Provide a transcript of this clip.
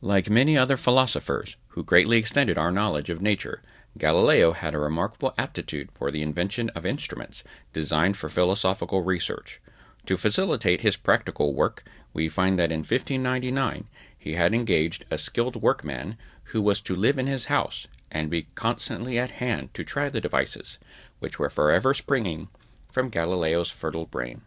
Like many other philosophers who greatly extended our knowledge of nature, Galileo had a remarkable aptitude for the invention of instruments designed for philosophical research. To facilitate his practical work, we find that in 1599 he had engaged a skilled workman who was to live in his house and be constantly at hand to try the devices, which were forever springing from Galileo's fertile brain.